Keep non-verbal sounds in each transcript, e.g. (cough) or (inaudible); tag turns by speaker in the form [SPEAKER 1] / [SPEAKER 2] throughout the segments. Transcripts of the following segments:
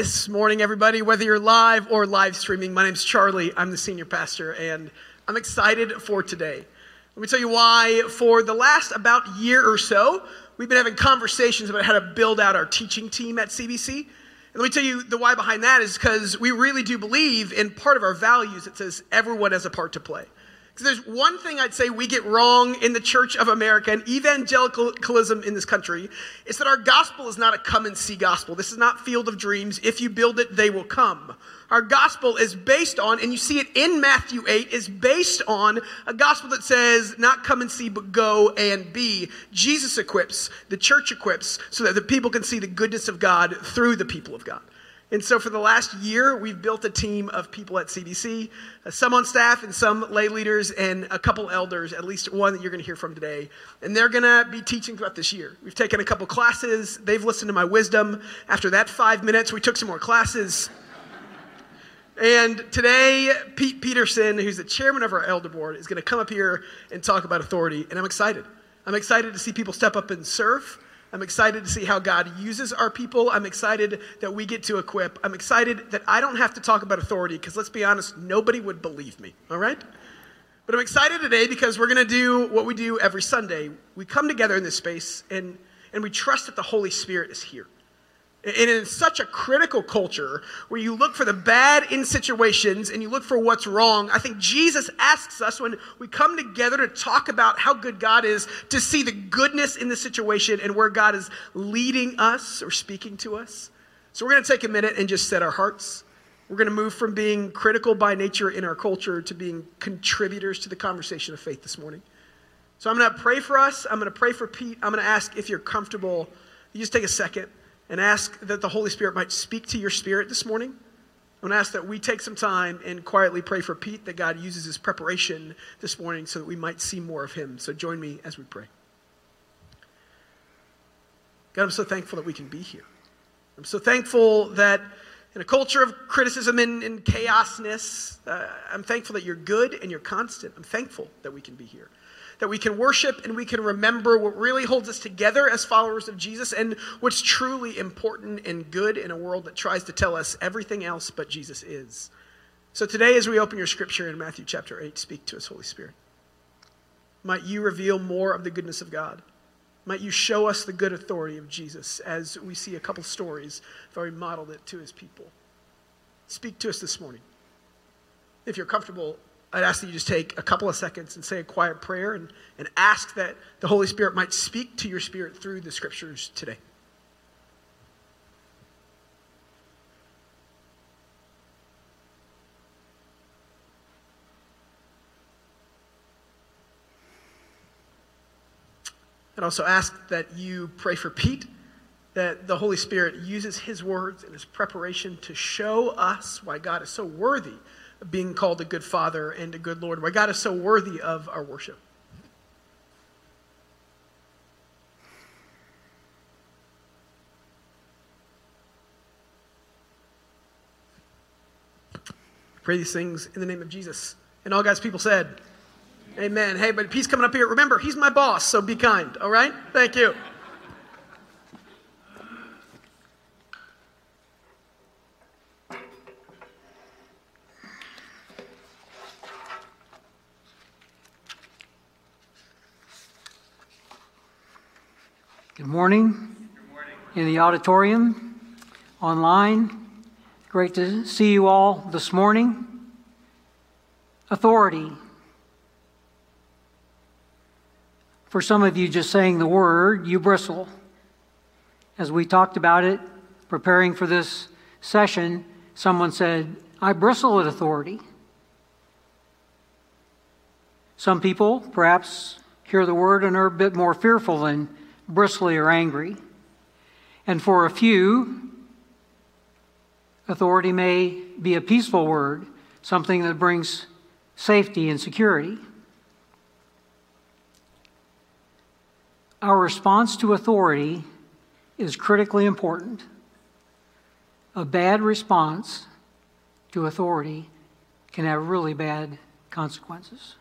[SPEAKER 1] this morning, everybody, whether you're live or live streaming. My name's Charlie. I'm the senior pastor, and I'm excited for today. Let me tell you why. For the last about year or so, we've been having conversations about how to build out our teaching team at CBC. And let me tell you the why behind that is because we really do believe in part of our values that says everyone has a part to play. There's one thing I'd say we get wrong in the Church of America and evangelicalism in this country. is that our gospel is not a come and see gospel. This is not field of dreams. If you build it, they will come. Our gospel is based on, and you see it in Matthew 8, is based on a gospel that says, not come and see, but go and be. Jesus equips, the church equips, so that the people can see the goodness of God through the people of God. And so, for the last year, we've built a team of people at CBC, uh, some on staff and some lay leaders, and a couple elders, at least one that you're going to hear from today. And they're going to be teaching throughout this year. We've taken a couple classes, they've listened to my wisdom. After that five minutes, we took some more classes. And today, Pete Peterson, who's the chairman of our elder board, is going to come up here and talk about authority. And I'm excited. I'm excited to see people step up and serve. I'm excited to see how God uses our people. I'm excited that we get to equip. I'm excited that I don't have to talk about authority because let's be honest, nobody would believe me, all right? But I'm excited today because we're going to do what we do every Sunday. We come together in this space and, and we trust that the Holy Spirit is here. And in such a critical culture where you look for the bad in situations and you look for what's wrong, I think Jesus asks us when we come together to talk about how good God is to see the goodness in the situation and where God is leading us or speaking to us. So we're going to take a minute and just set our hearts. We're going to move from being critical by nature in our culture to being contributors to the conversation of faith this morning. So I'm going to pray for us. I'm going to pray for Pete. I'm going to ask if you're comfortable. You just take a second and ask that the Holy Spirit might speak to your spirit this morning. I'm going to ask that we take some time and quietly pray for Pete that God uses his preparation this morning so that we might see more of him. So join me as we pray. God, I'm so thankful that we can be here. I'm so thankful that in a culture of criticism and, and chaosness, uh, I'm thankful that you're good and you're constant. I'm thankful that we can be here that we can worship and we can remember what really holds us together as followers of Jesus and what's truly important and good in a world that tries to tell us everything else but Jesus is. So today, as we open your scripture in Matthew chapter 8, speak to us, Holy Spirit. Might you reveal more of the goodness of God. Might you show us the good authority of Jesus as we see a couple stories how he modeled it to his people. Speak to us this morning. If you're comfortable, I'd ask that you just take a couple of seconds and say a quiet prayer and, and ask that the Holy Spirit might speak to your spirit through the scriptures today. And also ask that you pray for Pete, that the Holy Spirit uses his words and his preparation to show us why God is so worthy being called a good father and a good Lord, why God is so worthy of our worship. Pray these things in the name of Jesus. And all God's people said, Amen. Hey, but he's coming up here. Remember, he's my boss, so be kind, all right? Thank you.
[SPEAKER 2] Good morning. Good morning. In the auditorium, online. Great to see you all this morning. Authority. For some of you, just saying the word, you bristle. As we talked about it, preparing for this session, someone said, I bristle at authority. Some people perhaps hear the word and are a bit more fearful than bristly or angry. And for a few, authority may be a peaceful word, something that brings safety and security. Our response to authority is critically important. A bad response to authority can have really bad consequences.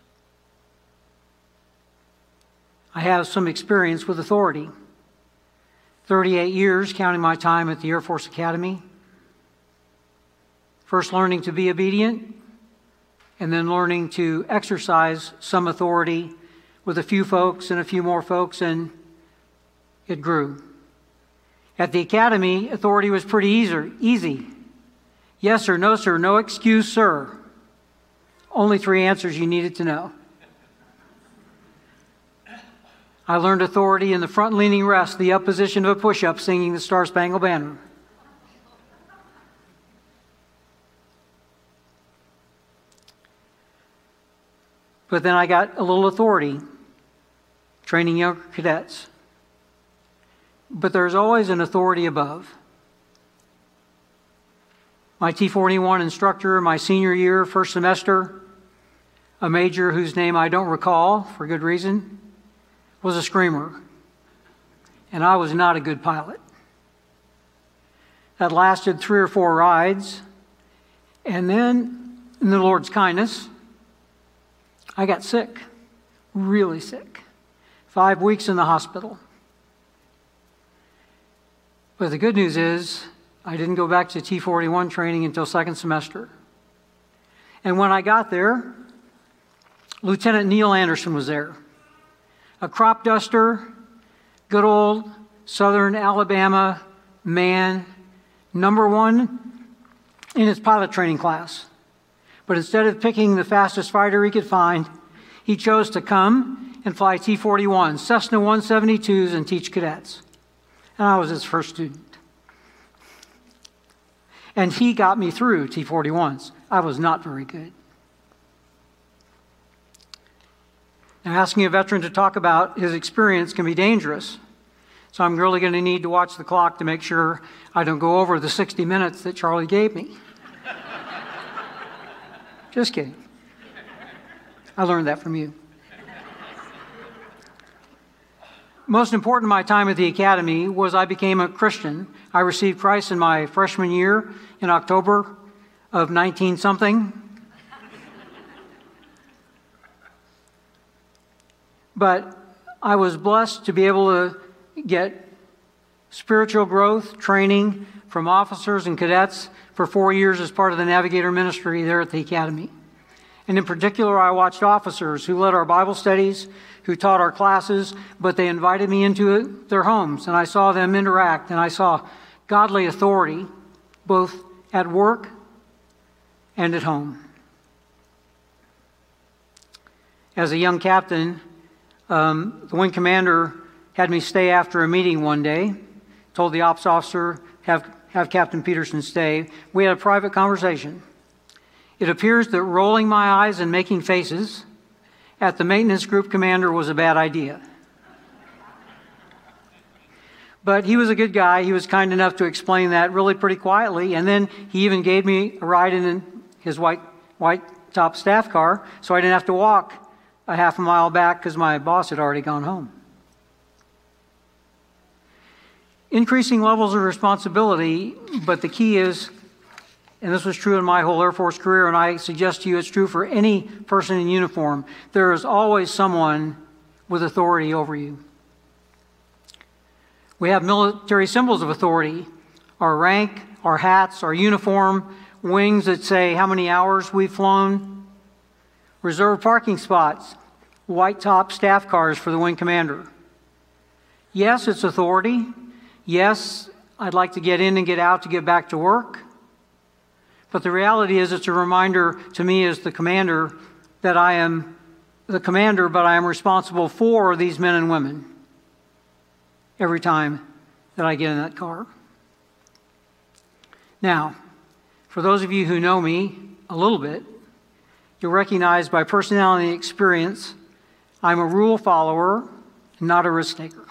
[SPEAKER 2] I have some experience with authority. 38 years, counting my time at the Air Force Academy. First, learning to be obedient, and then learning to exercise some authority with a few folks and a few more folks, and it grew. At the academy, authority was pretty easy. easy. Yes, sir, no, sir, no excuse, sir. Only three answers you needed to know. I learned authority in the front leaning rest, the up position of a push up, singing the Star Spangled Banner. But then I got a little authority training younger cadets. But there's always an authority above. My T 41 instructor, my senior year, first semester, a major whose name I don't recall for good reason, was a screamer. And I was not a good pilot. That lasted three or four rides. And then, in the Lord's kindness, I got sick, really sick. Five weeks in the hospital. But the good news is, I didn't go back to T 41 training until second semester. And when I got there, Lieutenant Neil Anderson was there. A crop duster, good old southern Alabama man, number one in his pilot training class. But instead of picking the fastest fighter he could find, he chose to come and fly T 41, Cessna 172s, and teach cadets. And I was his first student. And he got me through T 41s. I was not very good. Now, asking a veteran to talk about his experience can be dangerous. So I'm really going to need to watch the clock to make sure I don't go over the 60 minutes that Charlie gave me. (laughs) Just kidding. I learned that from you. Most important my time at the academy was I became a Christian. I received Christ in my freshman year in October of 19 something. But I was blessed to be able to get spiritual growth training from officers and cadets for four years as part of the Navigator ministry there at the Academy. And in particular, I watched officers who led our Bible studies, who taught our classes, but they invited me into their homes, and I saw them interact, and I saw godly authority both at work and at home. As a young captain, um, the wing commander had me stay after a meeting one day, told the ops officer, have have Captain Peterson stay. We had a private conversation. It appears that rolling my eyes and making faces at the maintenance group commander was a bad idea. But he was a good guy. He was kind enough to explain that really pretty quietly. And then he even gave me a ride in his white, white top staff car so I didn't have to walk a half a mile back because my boss had already gone home. increasing levels of responsibility, but the key is, and this was true in my whole Air Force career, and I suggest to you it's true for any person in uniform, there is always someone with authority over you. We have military symbols of authority our rank, our hats, our uniform, wings that say how many hours we've flown, reserved parking spots, white top staff cars for the wing commander. Yes, it's authority, Yes, I'd like to get in and get out to get back to work. But the reality is, it's a reminder to me as the commander that I am the commander, but I am responsible for these men and women every time that I get in that car. Now, for those of you who know me a little bit, you'll recognize by personality and experience, I'm a rule follower, not a risk taker.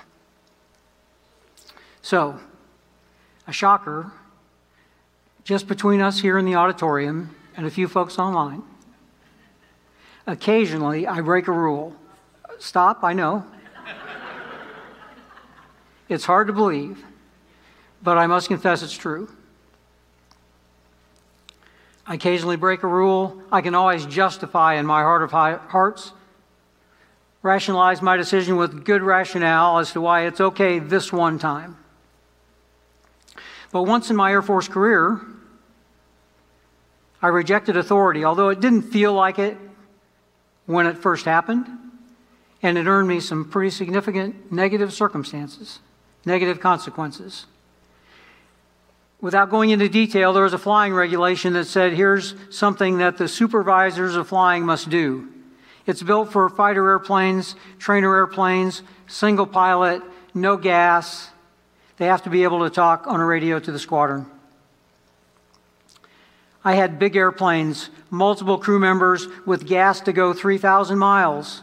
[SPEAKER 2] So, a shocker, just between us here in the auditorium and a few folks online. Occasionally, I break a rule. Stop, I know. it's hard to believe, but I must confess it's true. I occasionally break a rule. I can always justify in my heart of hearts, rationalize my decision with good rationale as to why it's okay this one time. But once in my Air Force career, I rejected authority, although it didn't feel like it when it first happened, and it earned me some pretty significant negative circumstances, negative consequences. Without going into detail, there was a flying regulation that said here's something that the supervisors of flying must do. It's built for fighter airplanes, trainer airplanes, single pilot, no gas. They have to be able to talk on a radio to the squadron. I had big airplanes, multiple crew members with gas to go 3,000 miles.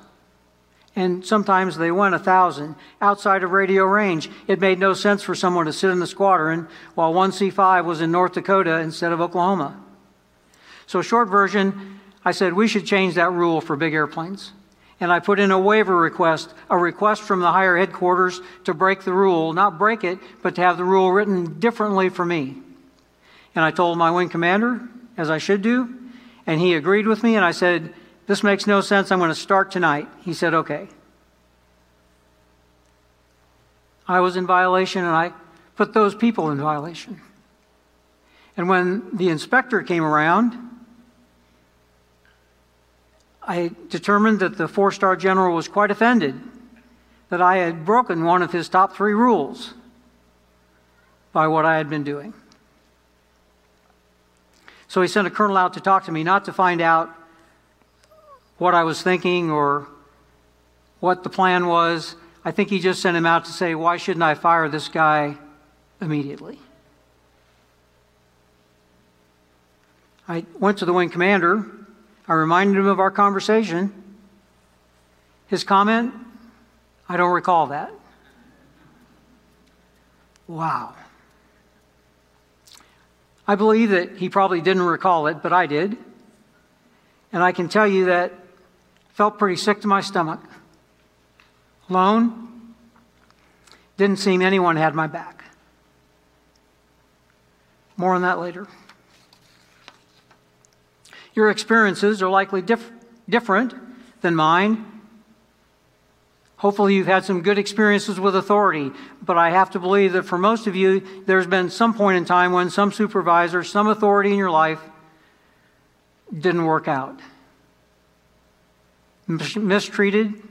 [SPEAKER 2] And sometimes they went 1,000 outside of radio range. It made no sense for someone to sit in the squadron while 1C5 was in North Dakota instead of Oklahoma. So, short version, I said we should change that rule for big airplanes. And I put in a waiver request, a request from the higher headquarters to break the rule, not break it, but to have the rule written differently for me. And I told my wing commander, as I should do. And he agreed with me, and I said, This makes no sense. I'm going to start tonight. He said, Okay. I was in violation, and I put those people in violation. And when the inspector came around, I determined that the four star general was quite offended that I had broken one of his top three rules by what I had been doing. So he sent a colonel out to talk to me, not to find out what I was thinking or what the plan was. I think he just sent him out to say, Why shouldn't I fire this guy immediately? I went to the wing commander. I reminded him of our conversation. His comment, I don't recall that. Wow. I believe that he probably didn't recall it, but I did. And I can tell you that felt pretty sick to my stomach. Alone, didn't seem anyone had my back. More on that later. Your experiences are likely diff- different than mine. Hopefully, you've had some good experiences with authority, but I have to believe that for most of you, there's been some point in time when some supervisor, some authority in your life didn't work out. Mistreated,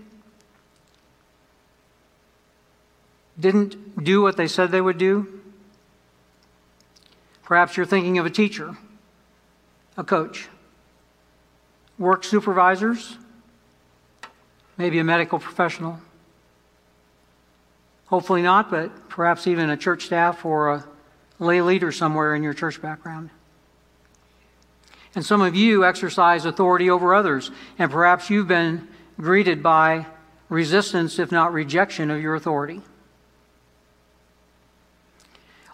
[SPEAKER 2] didn't do what they said they would do. Perhaps you're thinking of a teacher, a coach, work supervisors, maybe a medical professional. Hopefully not, but perhaps even a church staff or a lay leader somewhere in your church background. And some of you exercise authority over others, and perhaps you've been greeted by resistance, if not rejection, of your authority.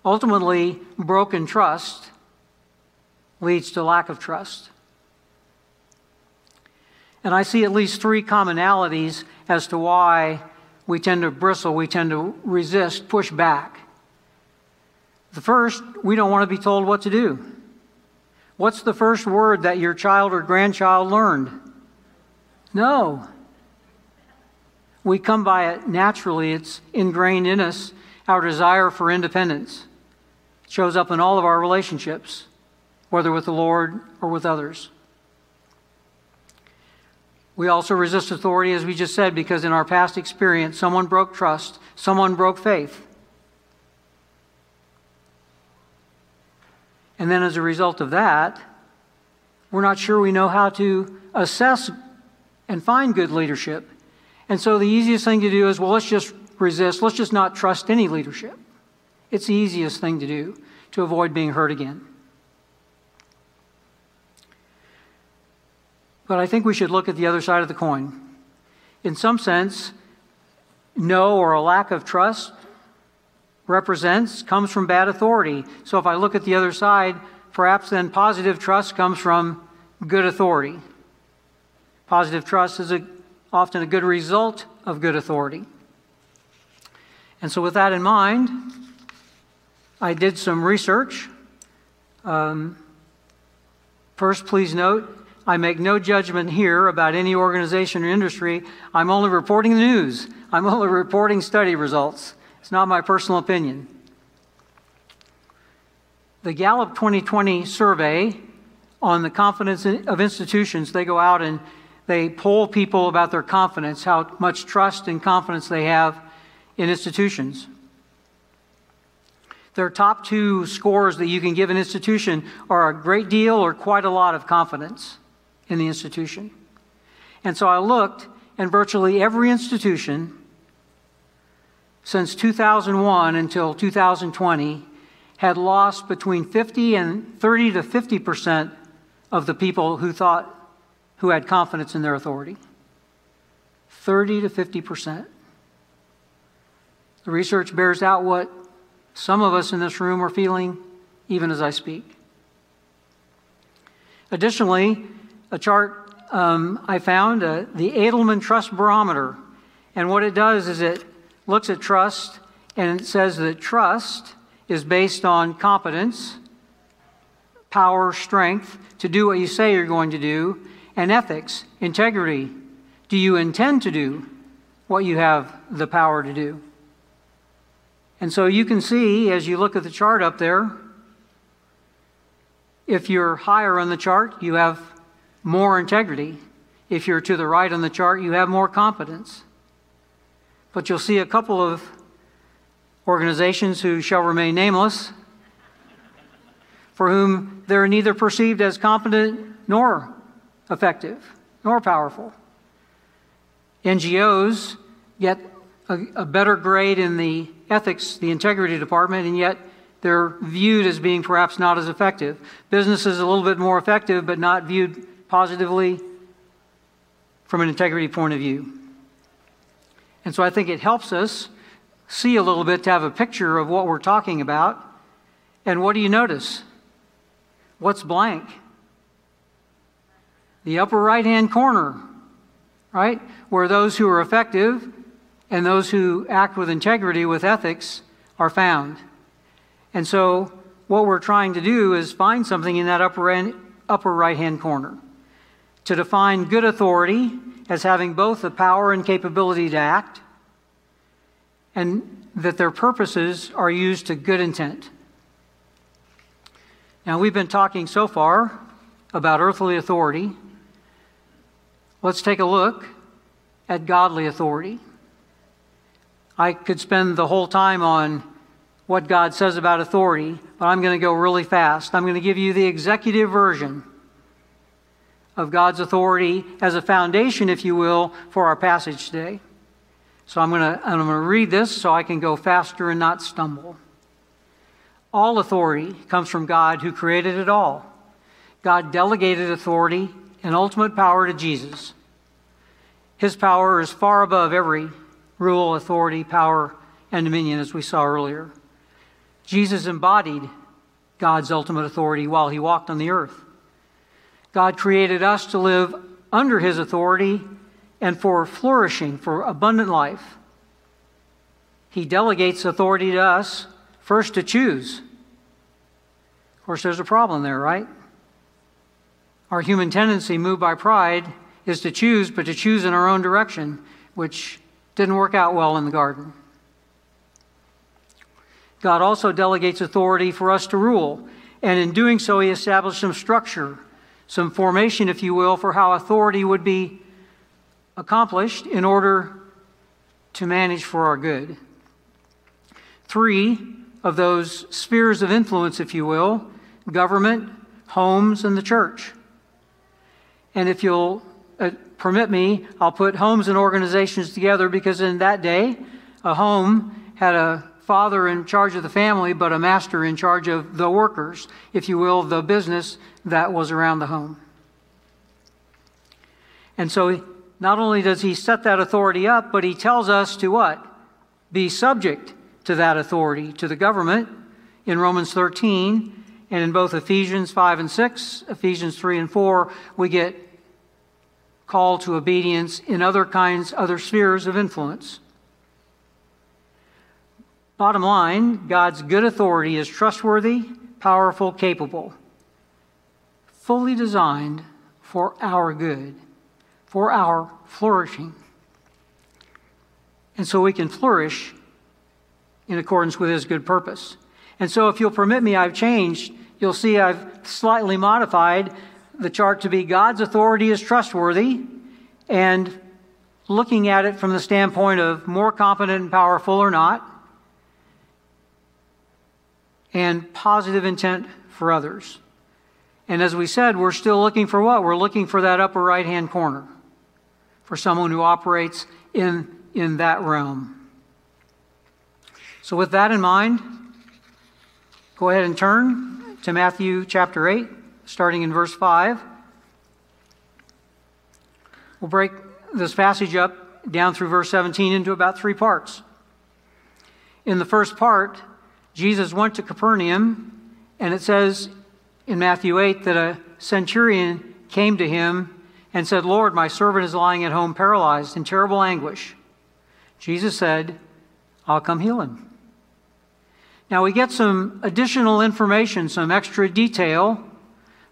[SPEAKER 2] Ultimately, broken trust leads to lack of trust. And I see at least three commonalities as to why we tend to bristle, we tend to resist, push back. The first, we don't want to be told what to do. What's the first word that your child or grandchild learned? No. We come by it naturally, it's ingrained in us, our desire for independence. It shows up in all of our relationships, whether with the Lord or with others. We also resist authority, as we just said, because in our past experience, someone broke trust, someone broke faith. And then as a result of that, we're not sure we know how to assess and find good leadership. And so the easiest thing to do is, well, let's just resist. Let's just not trust any leadership. It's the easiest thing to do to avoid being hurt again. But I think we should look at the other side of the coin. In some sense, no or a lack of trust represents, comes from bad authority. So if I look at the other side, perhaps then positive trust comes from good authority. Positive trust is a, often a good result of good authority. And so, with that in mind, I did some research. Um, first, please note I make no judgment here about any organization or industry. I'm only reporting the news. I'm only reporting study results. It's not my personal opinion. The Gallup 2020 survey on the confidence of institutions. They go out and they poll people about their confidence, how much trust and confidence they have in institutions. Their top two scores that you can give an institution are a great deal or quite a lot of confidence in the institution. And so I looked, and virtually every institution since 2001 until 2020 had lost between 50 and 30 to 50 percent of the people who thought who had confidence in their authority. 30 to 50 percent. The research bears out what some of us in this room are feeling even as I speak. Additionally, a chart um, I found, uh, the Edelman Trust Barometer. And what it does is it looks at trust and it says that trust is based on competence, power, strength to do what you say you're going to do, and ethics, integrity. Do you intend to do what you have the power to do? And so you can see as you look at the chart up there, if you're higher on the chart, you have more integrity. If you're to the right on the chart, you have more competence. But you'll see a couple of organizations who shall remain nameless, for whom they're neither perceived as competent nor effective nor powerful. NGOs get a, a better grade in the ethics, the integrity department, and yet they're viewed as being perhaps not as effective. Businesses a little bit more effective, but not viewed positively from an integrity point of view. And so I think it helps us see a little bit to have a picture of what we're talking about. And what do you notice? What's blank? The upper right hand corner, right? Where those who are effective and those who act with integrity, with ethics, are found. And so, what we're trying to do is find something in that upper, upper right hand corner to define good authority as having both the power and capability to act, and that their purposes are used to good intent. Now, we've been talking so far about earthly authority. Let's take a look at godly authority. I could spend the whole time on what God says about authority, but I'm going to go really fast. I'm going to give you the executive version of God's authority as a foundation, if you will, for our passage today. So I'm going to, I'm going to read this so I can go faster and not stumble. All authority comes from God who created it all. God delegated authority and ultimate power to Jesus. His power is far above every rule, authority, power, and dominion, as we saw earlier. Jesus embodied God's ultimate authority while he walked on the earth. God created us to live under His authority and for flourishing, for abundant life. He delegates authority to us first to choose. Of course, there's a problem there, right? Our human tendency, moved by pride, is to choose, but to choose in our own direction, which didn't work out well in the garden. God also delegates authority for us to rule, and in doing so, He established some structure some formation, if you will, for how authority would be accomplished in order to manage for our good. Three of those spheres of influence, if you will government, homes, and the church. And if you'll uh, permit me, I'll put homes and organizations together because in that day, a home had a father in charge of the family, but a master in charge of the workers, if you will, the business that was around the home. And so not only does he set that authority up, but he tells us to what? Be subject to that authority, to the government in Romans 13, and in both Ephesians 5 and 6, Ephesians 3 and 4, we get called to obedience in other kinds, other spheres of influence. Bottom line God's good authority is trustworthy, powerful, capable, fully designed for our good, for our flourishing. And so we can flourish in accordance with His good purpose. And so, if you'll permit me, I've changed. You'll see I've slightly modified the chart to be God's authority is trustworthy, and looking at it from the standpoint of more competent and powerful or not, and positive intent for others. And as we said, we're still looking for what? We're looking for that upper right hand corner for someone who operates in, in that realm. So, with that in mind, go ahead and turn to Matthew chapter 8, starting in verse 5. We'll break this passage up down through verse 17 into about three parts. In the first part, Jesus went to Capernaum, and it says in Matthew 8 that a centurion came to him and said, Lord, my servant is lying at home paralyzed in terrible anguish. Jesus said, I'll come heal him. Now we get some additional information, some extra detail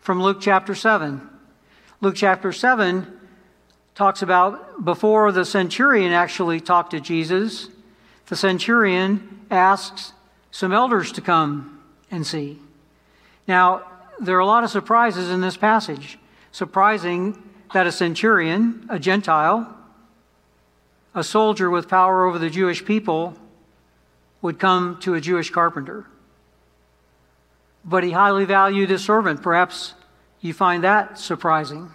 [SPEAKER 2] from Luke chapter 7. Luke chapter 7 talks about before the centurion actually talked to Jesus, the centurion asks some elders to come and see. Now, there are a lot of surprises in this passage. Surprising that a centurion, a Gentile, a soldier with power over the Jewish people, would come to a Jewish carpenter. But he highly valued his servant. Perhaps you find that surprising.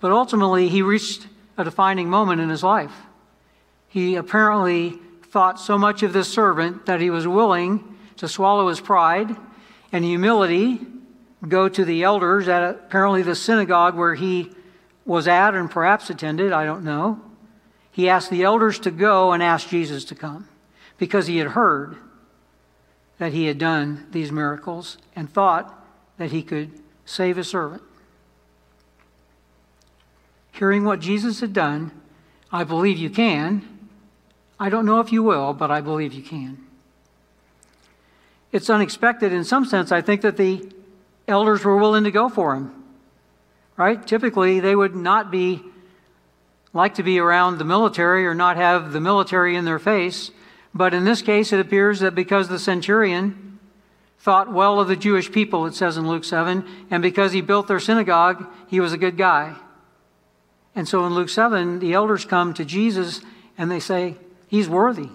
[SPEAKER 2] But ultimately, he reached a defining moment in his life. He apparently thought so much of this servant that he was willing to swallow his pride and humility, go to the elders at apparently the synagogue where he was at and perhaps attended, I don't know. He asked the elders to go and ask Jesus to come because he had heard that he had done these miracles and thought that he could save his servant hearing what Jesus had done, I believe you can. I don't know if you will, but I believe you can. It's unexpected in some sense. I think that the elders were willing to go for him. Right? Typically, they would not be like to be around the military or not have the military in their face. But in this case, it appears that because the centurion thought well of the Jewish people, it says in Luke 7, and because he built their synagogue, he was a good guy. And so in Luke 7, the elders come to Jesus and they say, He's worthy.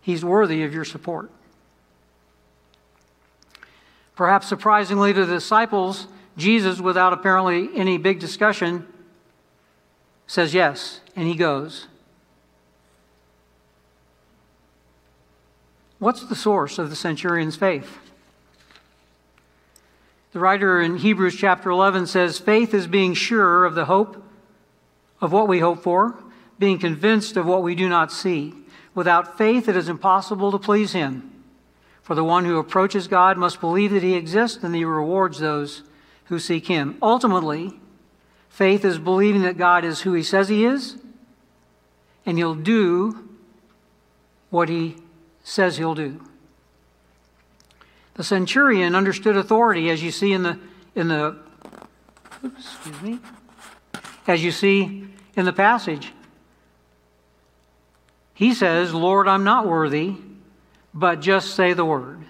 [SPEAKER 2] He's worthy of your support. Perhaps surprisingly to the disciples, Jesus, without apparently any big discussion, says yes, and he goes. What's the source of the centurion's faith? The writer in Hebrews chapter 11 says, Faith is being sure of the hope of what we hope for, being convinced of what we do not see. Without faith, it is impossible to please Him. For the one who approaches God must believe that He exists and He rewards those who seek Him. Ultimately, faith is believing that God is who He says He is, and He'll do what He says He'll do. The centurion understood authority, as you see in the in the oops, excuse me, as you see in the passage. He says, "Lord, I'm not worthy, but just say the word.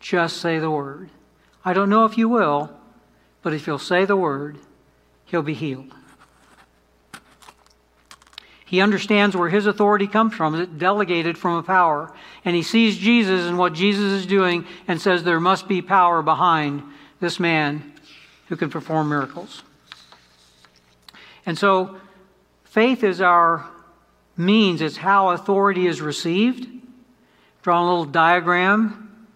[SPEAKER 2] Just say the word. I don't know if you will, but if you'll say the word, he'll be healed." He understands where his authority comes from. It's delegated from a power. And he sees Jesus and what Jesus is doing and says there must be power behind this man who can perform miracles. And so faith is our means, it's how authority is received. Draw a little diagram.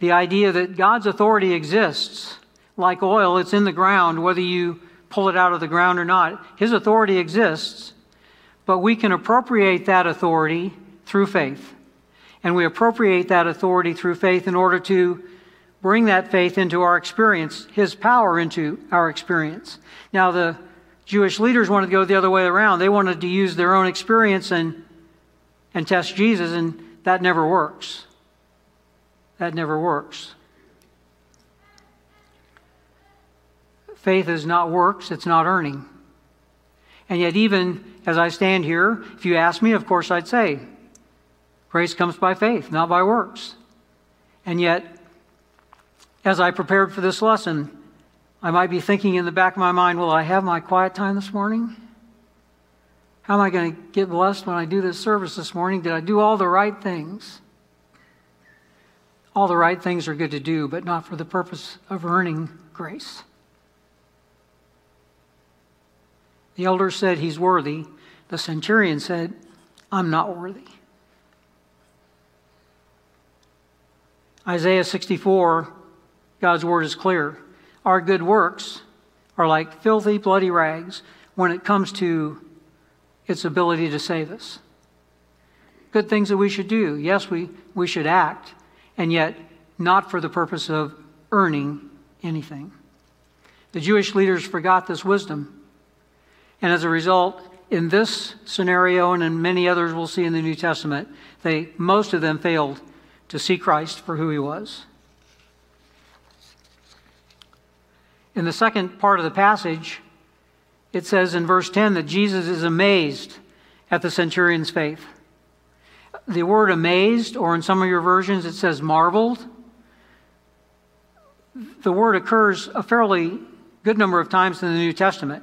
[SPEAKER 2] The idea that God's authority exists. Like oil, it's in the ground, whether you pull it out of the ground or not. His authority exists but we can appropriate that authority through faith. And we appropriate that authority through faith in order to bring that faith into our experience, His power into our experience. Now, the Jewish leaders wanted to go the other way around. They wanted to use their own experience and, and test Jesus, and that never works. That never works. Faith is not works, it's not earning. And yet, even as I stand here, if you ask me, of course I'd say, grace comes by faith, not by works. And yet, as I prepared for this lesson, I might be thinking in the back of my mind, will I have my quiet time this morning? How am I going to get blessed when I do this service this morning? Did I do all the right things? All the right things are good to do, but not for the purpose of earning grace. The elder said he's worthy. The centurion said, I'm not worthy. Isaiah 64, God's word is clear. Our good works are like filthy, bloody rags when it comes to its ability to save us. Good things that we should do. Yes, we, we should act, and yet not for the purpose of earning anything. The Jewish leaders forgot this wisdom. And as a result, in this scenario and in many others we'll see in the New Testament, they most of them failed to see Christ for who he was. In the second part of the passage, it says in verse 10 that Jesus is amazed at the centurion's faith. The word amazed, or in some of your versions it says marveled, the word occurs a fairly good number of times in the New Testament,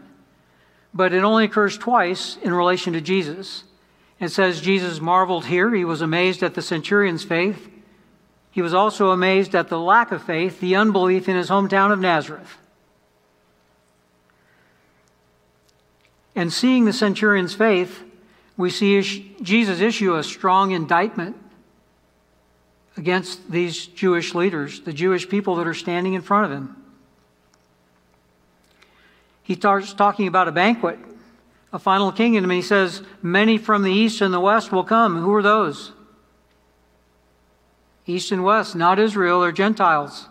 [SPEAKER 2] but it only occurs twice in relation to Jesus. It says Jesus marveled here. He was amazed at the centurion's faith. He was also amazed at the lack of faith, the unbelief in his hometown of Nazareth. And seeing the centurion's faith, we see Jesus issue a strong indictment against these Jewish leaders, the Jewish people that are standing in front of him. He starts talking about a banquet, a final kingdom, and he says, Many from the east and the west will come. Who are those? East and west, not Israel, they're Gentiles.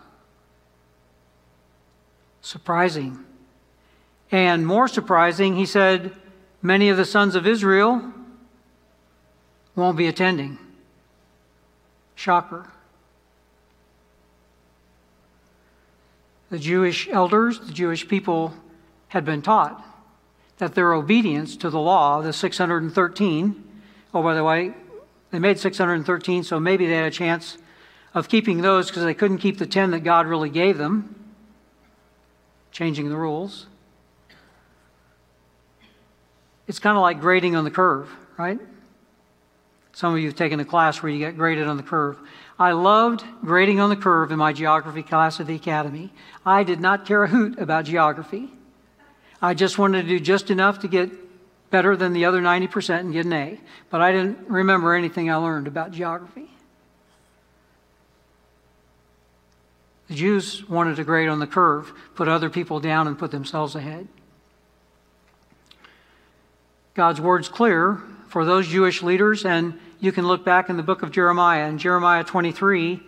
[SPEAKER 2] Surprising. And more surprising, he said, Many of the sons of Israel won't be attending. Shocker. The Jewish elders, the Jewish people, had been taught that their obedience to the law, the 613, oh, by the way, they made 613, so maybe they had a chance of keeping those because they couldn't keep the 10 that God really gave them, changing the rules. It's kind of like grading on the curve, right? Some of you have taken a class where you get graded on the curve. I loved grading on the curve in my geography class at the academy. I did not care a hoot about geography. I just wanted to do just enough to get better than the other 90% and get an A. But I didn't remember anything I learned about geography. The Jews wanted to grade on the curve, put other people down, and put themselves ahead. God's word's clear for those Jewish leaders, and you can look back in the book of Jeremiah. In Jeremiah 23,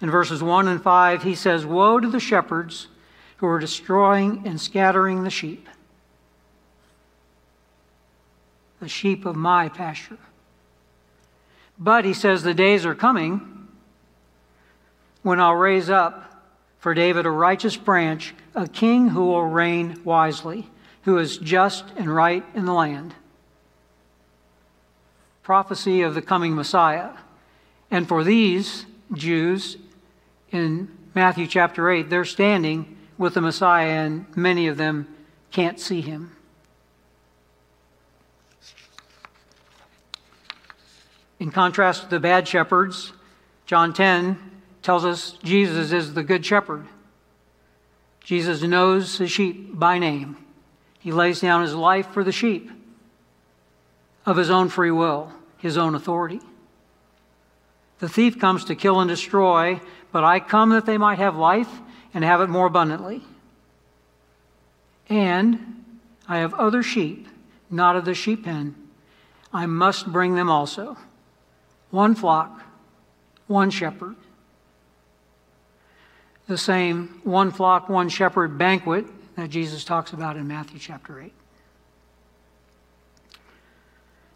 [SPEAKER 2] in verses 1 and 5, he says, Woe to the shepherds who are destroying and scattering the sheep, the sheep of my pasture. But he says, The days are coming when I'll raise up for David a righteous branch, a king who will reign wisely, who is just and right in the land prophecy of the coming Messiah. And for these Jews in Matthew chapter 8, they're standing with the Messiah, and many of them can't see him. In contrast to the bad shepherds, John 10 tells us Jesus is the good shepherd. Jesus knows his sheep by name. He lays down his life for the sheep of his own free will, his own authority. The thief comes to kill and destroy, but I come that they might have life and have it more abundantly. And I have other sheep, not of the sheep pen. I must bring them also. One flock, one shepherd. The same one flock, one shepherd banquet that Jesus talks about in Matthew chapter 8.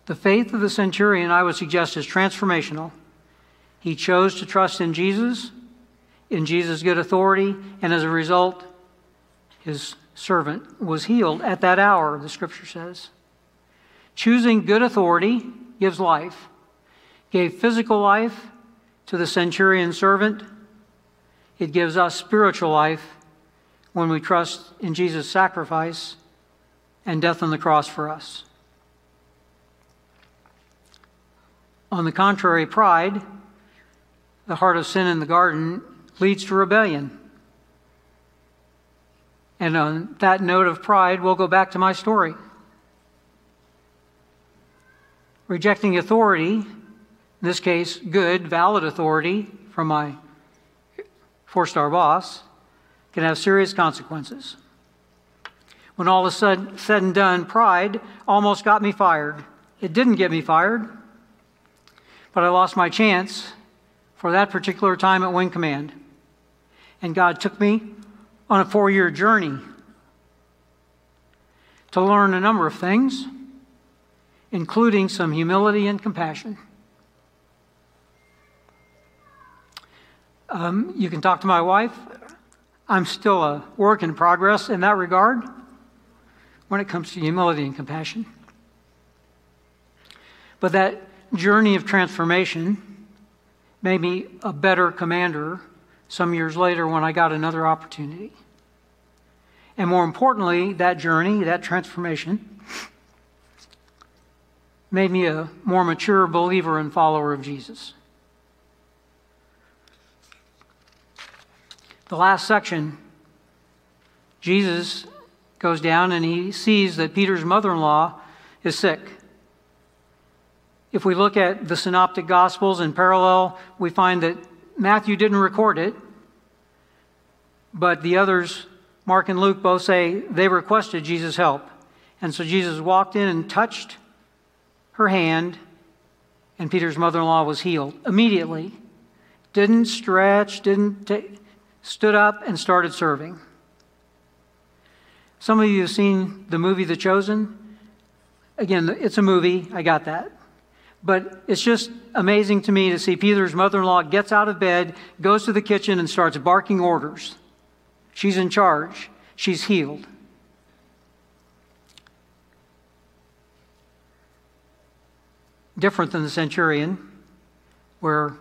[SPEAKER 2] The faith of the centurion, I would suggest, is transformational. He chose to trust in Jesus, in Jesus' good authority, and as a result, his servant was healed at that hour, the scripture says. Choosing good authority gives life, gave physical life to the centurion servant, it gives us spiritual life when we trust in Jesus' sacrifice and death on the cross for us. On the contrary, pride, the heart of sin in the garden, leads to rebellion. And on that note of pride, we'll go back to my story. Rejecting authority, in this case, good, valid authority from my four star boss, can have serious consequences. When all is said, said and done, pride almost got me fired. It didn't get me fired, but I lost my chance for that particular time at Wing Command. And God took me on a four year journey to learn a number of things, including some humility and compassion. Um, you can talk to my wife. I'm still a work in progress in that regard when it comes to humility and compassion. But that journey of transformation made me a better commander some years later when I got another opportunity. And more importantly, that journey, that transformation, made me a more mature believer and follower of Jesus. The last section, Jesus goes down and he sees that Peter's mother in law is sick. If we look at the Synoptic Gospels in parallel, we find that Matthew didn't record it, but the others, Mark and Luke, both say they requested Jesus' help. And so Jesus walked in and touched her hand, and Peter's mother in law was healed immediately. Didn't stretch, didn't take, stood up and started serving. Some of you have seen the movie The Chosen. Again, it's a movie, I got that. But it's just amazing to me to see Peter's mother in law gets out of bed, goes to the kitchen, and starts barking orders. She's in charge, she's healed. Different than the centurion, where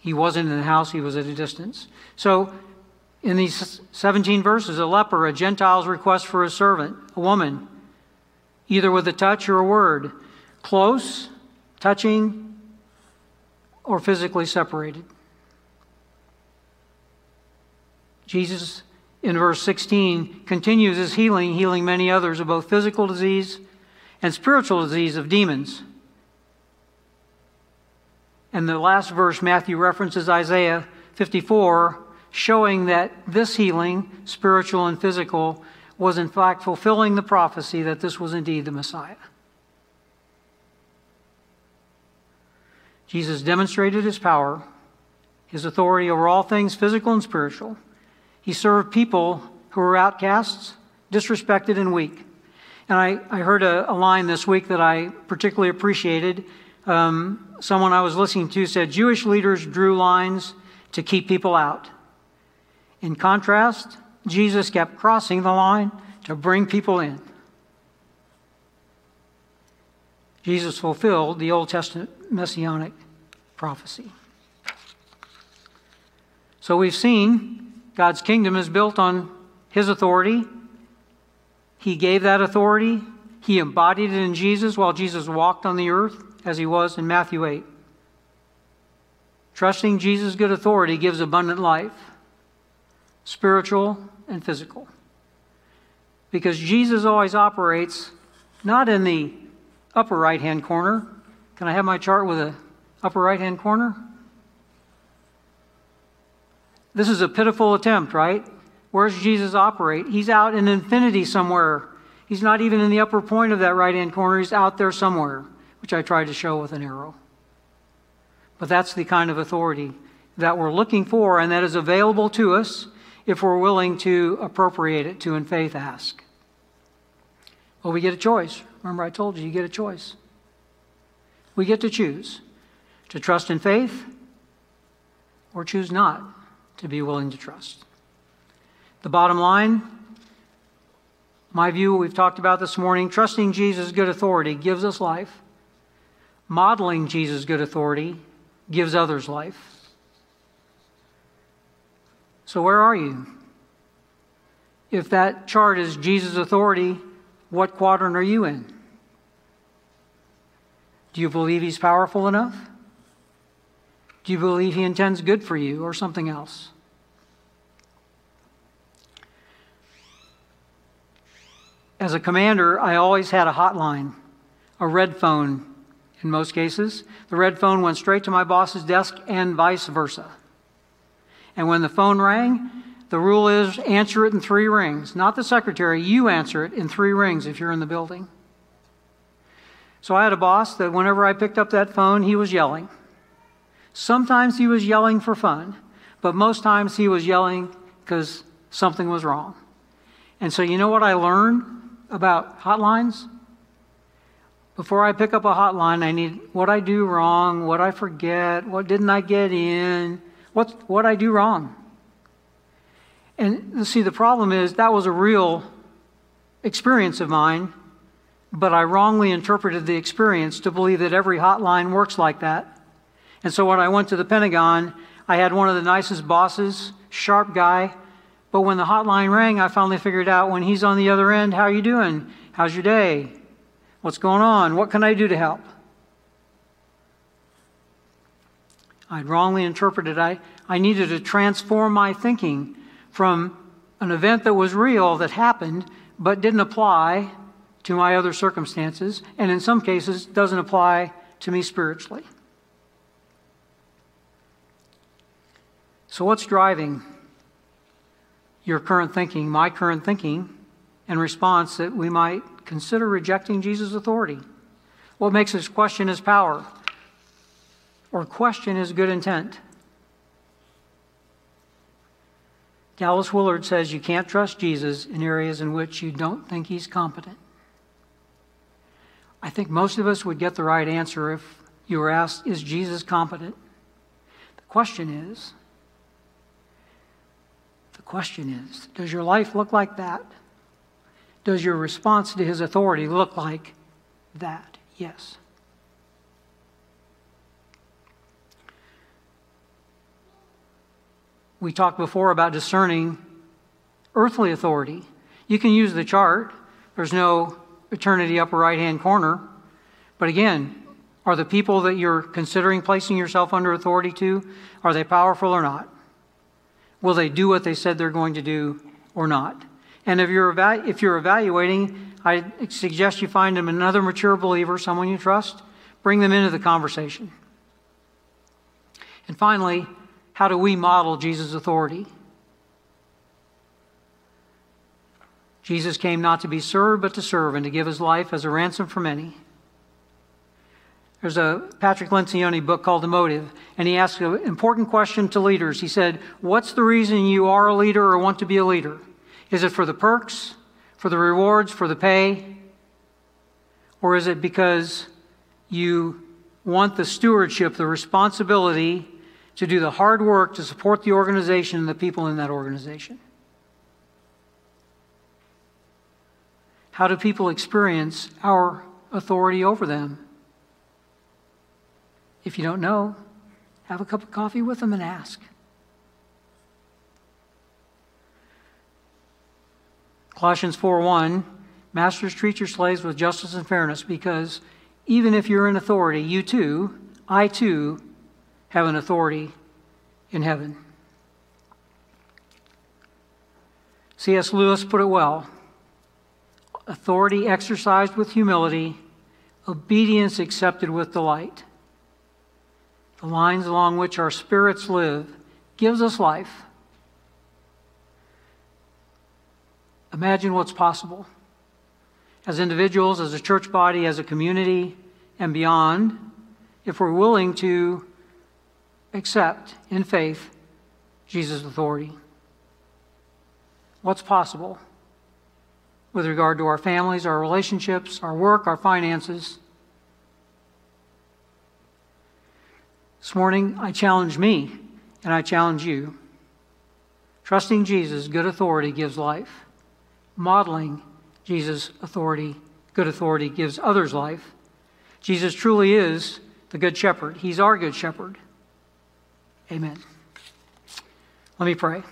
[SPEAKER 2] he wasn't in the house, he was at a distance. So in these 17 verses a leper, a Gentile's request for a servant, a woman, either with a touch or a word, close, touching, or physically separated. Jesus, in verse 16, continues his healing, healing many others of both physical disease and spiritual disease of demons. And the last verse, Matthew references Isaiah 54 showing that this healing, spiritual and physical, was in fact fulfilling the prophecy that this was indeed the Messiah. Jesus demonstrated his power, his authority over all things physical and spiritual. He served people who were outcasts, disrespected, and weak. And I, I heard a, a line this week that I particularly appreciated. Um, someone I was listening to said Jewish leaders drew lines to keep people out. In contrast, Jesus kept crossing the line to bring people in. Jesus fulfilled the Old Testament messianic prophecy. So we've seen God's kingdom is built on His authority. He gave that authority, He embodied it in Jesus while Jesus walked on the earth, as He was in Matthew 8. Trusting Jesus' good authority gives abundant life spiritual and physical. Because Jesus always operates not in the upper right hand corner. Can I have my chart with a upper right hand corner? This is a pitiful attempt, right? Where does Jesus operate? He's out in infinity somewhere. He's not even in the upper point of that right hand corner. He's out there somewhere, which I tried to show with an arrow. But that's the kind of authority that we're looking for and that is available to us if we're willing to appropriate it to in faith ask. Well, we get a choice. Remember, I told you, you get a choice. We get to choose to trust in faith or choose not to be willing to trust. The bottom line, my view, we've talked about this morning trusting Jesus' good authority gives us life, modeling Jesus' good authority gives others life. So, where are you? If that chart is Jesus' authority, what quadrant are you in? Do you believe he's powerful enough? Do you believe he intends good for you or something else? As a commander, I always had a hotline, a red phone in most cases. The red phone went straight to my boss's desk and vice versa. And when the phone rang, the rule is answer it in three rings. Not the secretary, you answer it in three rings if you're in the building. So I had a boss that whenever I picked up that phone, he was yelling. Sometimes he was yelling for fun, but most times he was yelling because something was wrong. And so, you know what I learned about hotlines? Before I pick up a hotline, I need what I do wrong, what I forget, what didn't I get in, what what I do wrong. And see, the problem is that was a real experience of mine, but I wrongly interpreted the experience to believe that every hotline works like that. And so when I went to the Pentagon, I had one of the nicest bosses, sharp guy. But when the hotline rang, I finally figured out when he's on the other end, how are you doing? How's your day? What's going on? What can I do to help? I'd wrongly interpreted. I, I needed to transform my thinking from an event that was real that happened but didn't apply to my other circumstances, and in some cases doesn't apply to me spiritually. So, what's driving your current thinking, my current thinking, and response that we might consider rejecting Jesus' authority? What makes us question his power or question his good intent? Dallas Willard says you can't trust Jesus in areas in which you don't think he's competent. I think most of us would get the right answer if you were asked, Is Jesus competent? The question is, the Question is Does your life look like that? Does your response to his authority look like that? Yes. We talked before about discerning earthly authority. You can use the chart, there's no eternity upper right hand corner. But again, are the people that you're considering placing yourself under authority to, are they powerful or not? Will they do what they said they're going to do or not? And if you're, if you're evaluating, I suggest you find them another mature believer, someone you trust, bring them into the conversation. And finally, how do we model Jesus' authority? Jesus came not to be served, but to serve and to give his life as a ransom for many. There's a Patrick Lencioni book called The Motive, and he asked an important question to leaders. He said, What's the reason you are a leader or want to be a leader? Is it for the perks, for the rewards, for the pay? Or is it because you want the stewardship, the responsibility to do the hard work to support the organization and the people in that organization? How do people experience our authority over them? If you don't know, have a cup of coffee with them and ask. Colossians 4:1 Masters treat your slaves with justice and fairness because even if you're in authority, you too, I too have an authority in heaven. C.S. Lewis put it well authority exercised with humility, obedience accepted with delight the lines along which our spirits live, gives us life. Imagine what's possible. As individuals, as a church body, as a community, and beyond, if we're willing to accept in faith Jesus' authority. What's possible with regard to our families, our relationships, our work, our finances? This morning, I challenge me and I challenge you. Trusting Jesus, good authority gives life. Modeling Jesus' authority, good authority gives others life. Jesus truly is the good shepherd. He's our good shepherd. Amen. Let me pray.